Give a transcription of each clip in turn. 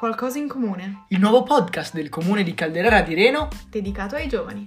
Qualcosa in comune, il nuovo podcast del comune di Calderara di Reno, dedicato ai giovani.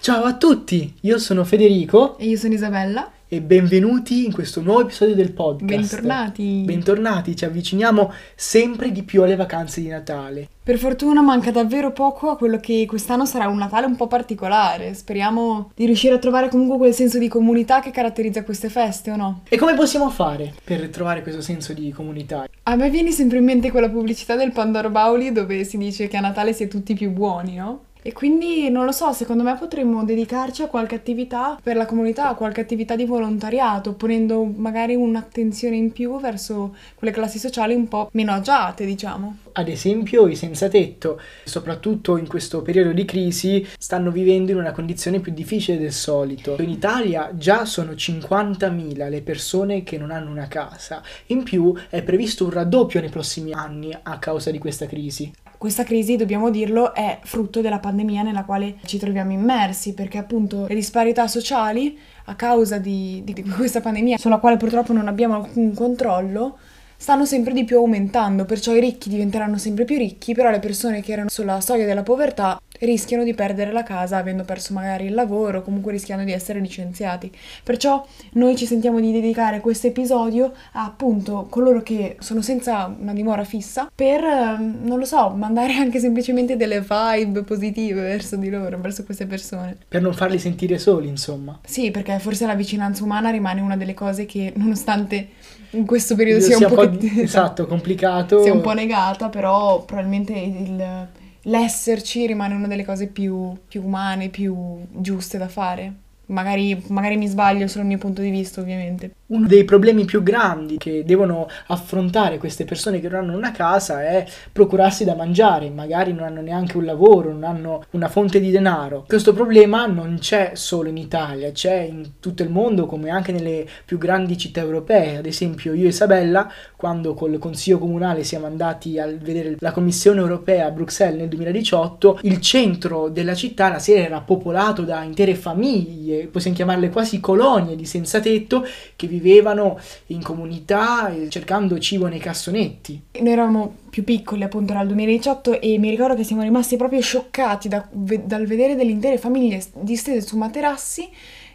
Ciao a tutti, io sono Federico E io sono Isabella. E benvenuti in questo nuovo episodio del podcast. Bentornati. Bentornati, ci avviciniamo sempre di più alle vacanze di Natale. per fortuna manca davvero poco a quello che quest'anno sarà un Natale un po' particolare. Speriamo di riuscire a trovare comunque quel senso di comunità che caratterizza queste feste, o no? E come possiamo fare per trovare questo senso di comunità? A me viene sempre in mente quella pubblicità del Pandoro Bauli dove si dice che a Natale si è tutti più buoni, no? E quindi non lo so, secondo me potremmo dedicarci a qualche attività per la comunità, a qualche attività di volontariato, ponendo magari un'attenzione in più verso quelle classi sociali un po' meno agiate, diciamo. Ad esempio i senza tetto, soprattutto in questo periodo di crisi, stanno vivendo in una condizione più difficile del solito. In Italia già sono 50.000 le persone che non hanno una casa, in più è previsto un raddoppio nei prossimi anni a causa di questa crisi. Questa crisi, dobbiamo dirlo, è frutto della pandemia nella quale ci troviamo immersi, perché appunto le disparità sociali, a causa di, di questa pandemia, sulla quale purtroppo non abbiamo alcun controllo, stanno sempre di più aumentando, perciò i ricchi diventeranno sempre più ricchi, però le persone che erano sulla soglia della povertà rischiano di perdere la casa avendo perso magari il lavoro, comunque rischiando di essere licenziati. Perciò noi ci sentiamo di dedicare questo episodio a appunto coloro che sono senza una dimora fissa per, ehm, non lo so, mandare anche semplicemente delle vibe positive verso di loro, verso queste persone. Per non farli sentire soli, insomma. Sì, perché forse la vicinanza umana rimane una delle cose che, nonostante in questo periodo sia, un po', esatto, complicato, sia un po' negata, però probabilmente il, l'esserci rimane una delle cose più, più umane, più giuste da fare. Magari, magari mi sbaglio il mio punto di vista, ovviamente. Uno dei problemi più grandi che devono affrontare queste persone che non hanno una casa è procurarsi da mangiare, magari non hanno neanche un lavoro, non hanno una fonte di denaro. Questo problema non c'è solo in Italia, c'è in tutto il mondo come anche nelle più grandi città europee. Ad esempio io e Isabella, quando col Consiglio Comunale siamo andati a vedere la Commissione Europea a Bruxelles nel 2018, il centro della città la sera era popolato da intere famiglie, possiamo chiamarle quasi colonie di senza tetto che vivevano vivevano in comunità cercando cibo nei cassonetti. Noi eravamo più piccoli, appunto, il 2018 e mi ricordo che siamo rimasti proprio scioccati da, dal vedere delle intere famiglie distese su materassi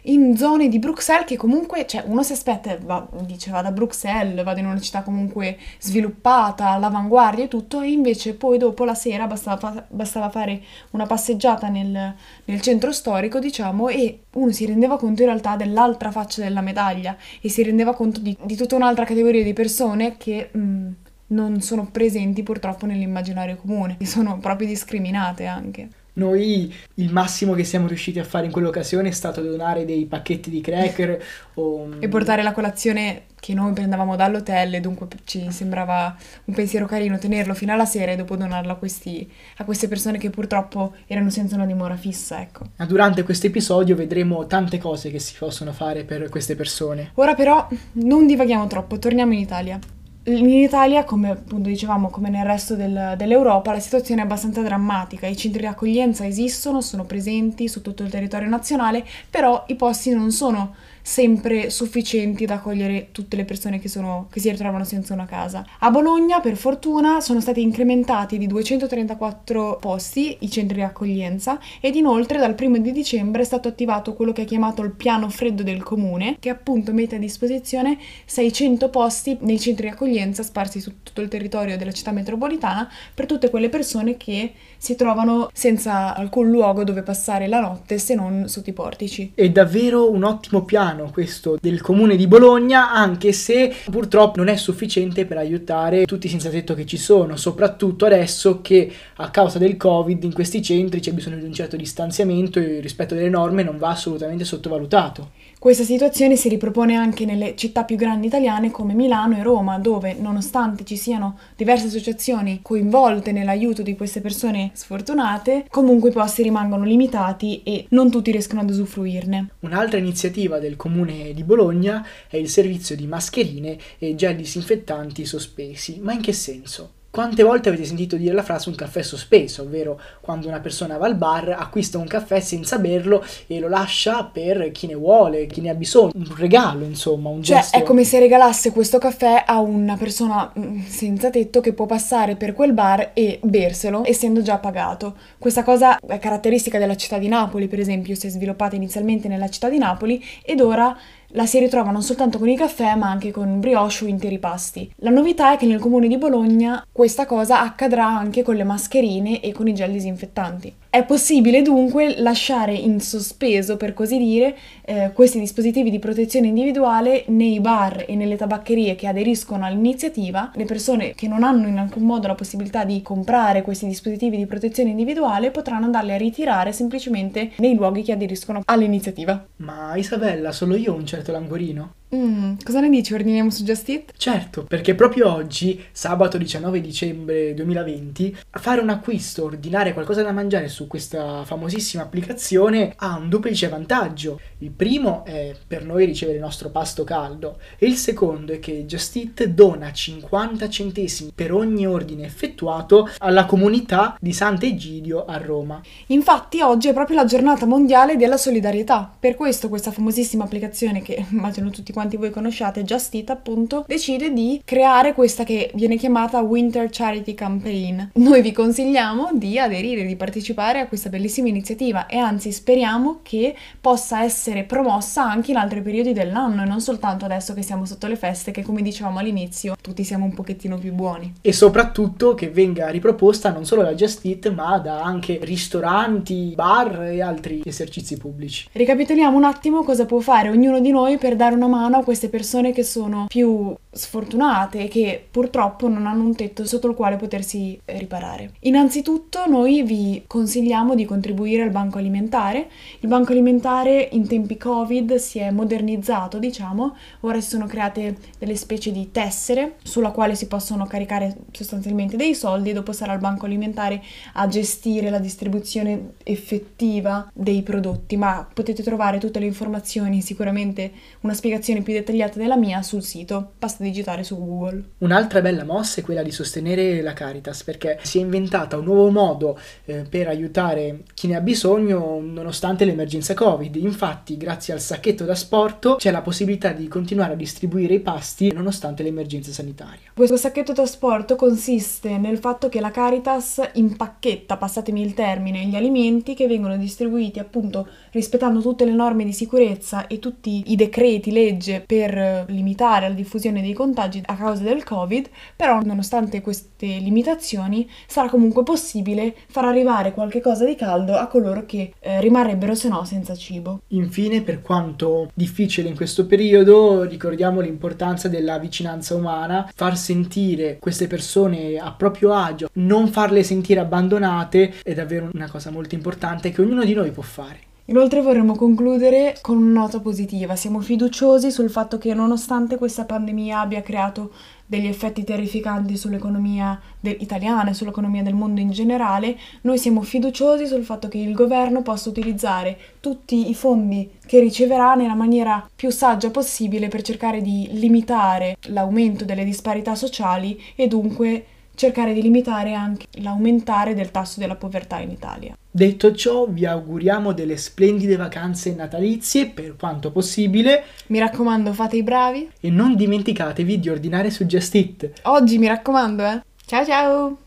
in zone di Bruxelles che comunque, cioè uno si aspetta, va, dice vado a Bruxelles, vado in una città comunque sviluppata, all'avanguardia e tutto, e invece poi dopo la sera bastava, bastava fare una passeggiata nel, nel, centro storico, diciamo, e uno si rendeva conto in realtà dell'altra faccia della medaglia e si rendeva conto di, di tutta un'altra categoria di persone che... Mh, mm, non sono presenti purtroppo nell'immaginario comune, sono proprio discriminate anche. Noi il massimo che siamo riusciti a fare in quell'occasione è stato donare dei pacchetti di cracker o... e portare la colazione che noi prendevamo dall'hotel e dunque ci sembrava un pensiero carino tenerlo fino alla sera e dopo donarlo a, questi, a queste persone che purtroppo erano senza una dimora fissa, ecco. Durante questo episodio vedremo tante cose che si possono fare per queste persone. Ora però non divaghiamo troppo, torniamo in Italia. In Italia, come appunto dicevamo, come nel resto del, dell'Europa, la situazione è abbastanza drammatica. I centri di accoglienza esistono, sono presenti su tutto il territorio nazionale, però i posti non sono sempre sufficienti ad accogliere tutte le persone che, sono, che si ritrovano senza una casa. A Bologna, per fortuna, sono stati incrementati di 234 posti i centri di accoglienza ed inoltre dal primo di dicembre è stato attivato quello che è chiamato il piano freddo del comune, che appunto mette a disposizione 600 posti nei centri di accoglienza sparsi su tutto il territorio della città metropolitana per tutte quelle persone che si trovano senza alcun luogo dove passare la notte se non sotto i portici. È davvero un ottimo piano piano questo del comune di Bologna, anche se purtroppo non è sufficiente per aiutare tutti i senza tetto che ci sono, soprattutto adesso che a causa del Covid in questi centri c'è bisogno di un certo distanziamento e il rispetto delle norme non va assolutamente sottovalutato. Questa situazione si ripropone anche nelle città più grandi italiane come Milano e Roma, dove nonostante ci siano diverse associazioni coinvolte nell'aiuto di queste persone sfortunate, comunque i posti rimangono limitati e non tutti riescono ad usufruirne. Un'altra iniziativa del comune di Bologna è il servizio di mascherine e gel disinfettanti sospesi. Ma in che senso? Quante volte avete sentito dire la frase un caffè sospeso, ovvero quando una persona va al bar, acquista un caffè senza berlo e lo lascia per chi ne vuole, chi ne ha bisogno, un regalo insomma, un Cioè, gesto. è come se regalasse questo caffè a una persona mm, senza tetto che può passare per quel bar e berselo, essendo già pagato. Questa cosa è caratteristica della città di Napoli, per esempio, si è sviluppata inizialmente nella città di Napoli ed ora la si ritrova non soltanto con i caffè, ma anche con brioche o interi pasti. La novità è che nel comune di Bologna questa cosa accadrà anche con le mascherine e con i gel disinfettanti. È possibile dunque lasciare in sospeso, per così dire, eh, questi dispositivi di protezione individuale nei bar e nelle tabaccherie che aderiscono all'iniziativa. Le persone che non hanno in alcun modo la possibilità di comprare questi dispositivi di protezione individuale potranno andarli a ritirare semplicemente nei luoghi che aderiscono all'iniziativa. Ma Isabella, solo io ho un certo languorino? Mm, cosa ne dici? Ordiniamo su Just Eat? Certo, perché proprio oggi, sabato 19 dicembre 2020, fare un acquisto, ordinare qualcosa da mangiare su questa famosissima applicazione ha un duplice vantaggio. Il primo è per noi ricevere il nostro pasto caldo e il secondo è che Just Eat dona 50 centesimi per ogni ordine effettuato alla comunità di Sant'Egidio a Roma. Infatti oggi è proprio la giornata mondiale della solidarietà. Per questo questa famosissima applicazione che immagino tutti quanti voi conosciate, Just Eat appunto, decide di creare questa che viene chiamata Winter Charity Campaign. Noi vi consigliamo di aderire, di partecipare a questa bellissima iniziativa e anzi speriamo che possa essere promossa anche in altri periodi dell'anno e non soltanto adesso che siamo sotto le feste che come dicevamo all'inizio tutti siamo un pochettino più buoni. E soprattutto che venga riproposta non solo da Just Eat ma da anche ristoranti, bar e altri esercizi pubblici. Ricapitoliamo un attimo cosa può fare ognuno di noi per dare una mano a queste persone che sono più sfortunate che purtroppo non hanno un tetto sotto il quale potersi riparare. Innanzitutto noi vi consigliamo di contribuire al banco alimentare. Il banco alimentare in tempi Covid si è modernizzato, diciamo, ora si sono create delle specie di tessere sulla quale si possono caricare sostanzialmente dei soldi e dopo sarà il banco alimentare a gestire la distribuzione effettiva dei prodotti, ma potete trovare tutte le informazioni, sicuramente una spiegazione più dettagliata della mia sul sito. Basta digitare su Google. Un'altra bella mossa è quella di sostenere la Caritas perché si è inventata un nuovo modo eh, per aiutare chi ne ha bisogno nonostante l'emergenza Covid. Infatti, grazie al sacchetto da sporto c'è la possibilità di continuare a distribuire i pasti nonostante l'emergenza sanitaria. Questo sacchetto trasporto consiste nel fatto che la Caritas impacchetta, passatemi il termine, gli alimenti che vengono distribuiti appunto rispettando tutte le norme di sicurezza e tutti i decreti legge per limitare la diffusione dei contagi a causa del Covid, però nonostante queste limitazioni sarà comunque possibile far arrivare qualche cosa di caldo a coloro che eh, rimarrebbero se no senza cibo. Infine, per quanto difficile in questo periodo, ricordiamo l'importanza della vicinanza umana, far sentire queste persone a proprio agio, non farle sentire abbandonate è davvero una cosa molto importante che ognuno di noi può fare. Inoltre vorremmo concludere con una nota positiva. Siamo fiduciosi sul fatto che nonostante questa pandemia abbia creato degli effetti terrificanti sull'economia de- italiana e sull'economia del mondo in generale, noi siamo fiduciosi sul fatto che il governo possa utilizzare tutti i fondi che riceverà nella maniera più saggia possibile per cercare di limitare l'aumento delle disparità sociali e dunque cercare di limitare anche l'aumentare del tasso della povertà in Italia. Detto ciò, vi auguriamo delle splendide vacanze natalizie per quanto possibile Mi raccomando, fate i bravi. e non dimenticatevi di ordinare su Just Eat. Oggi mi raccomando, eh. Ciao ciao!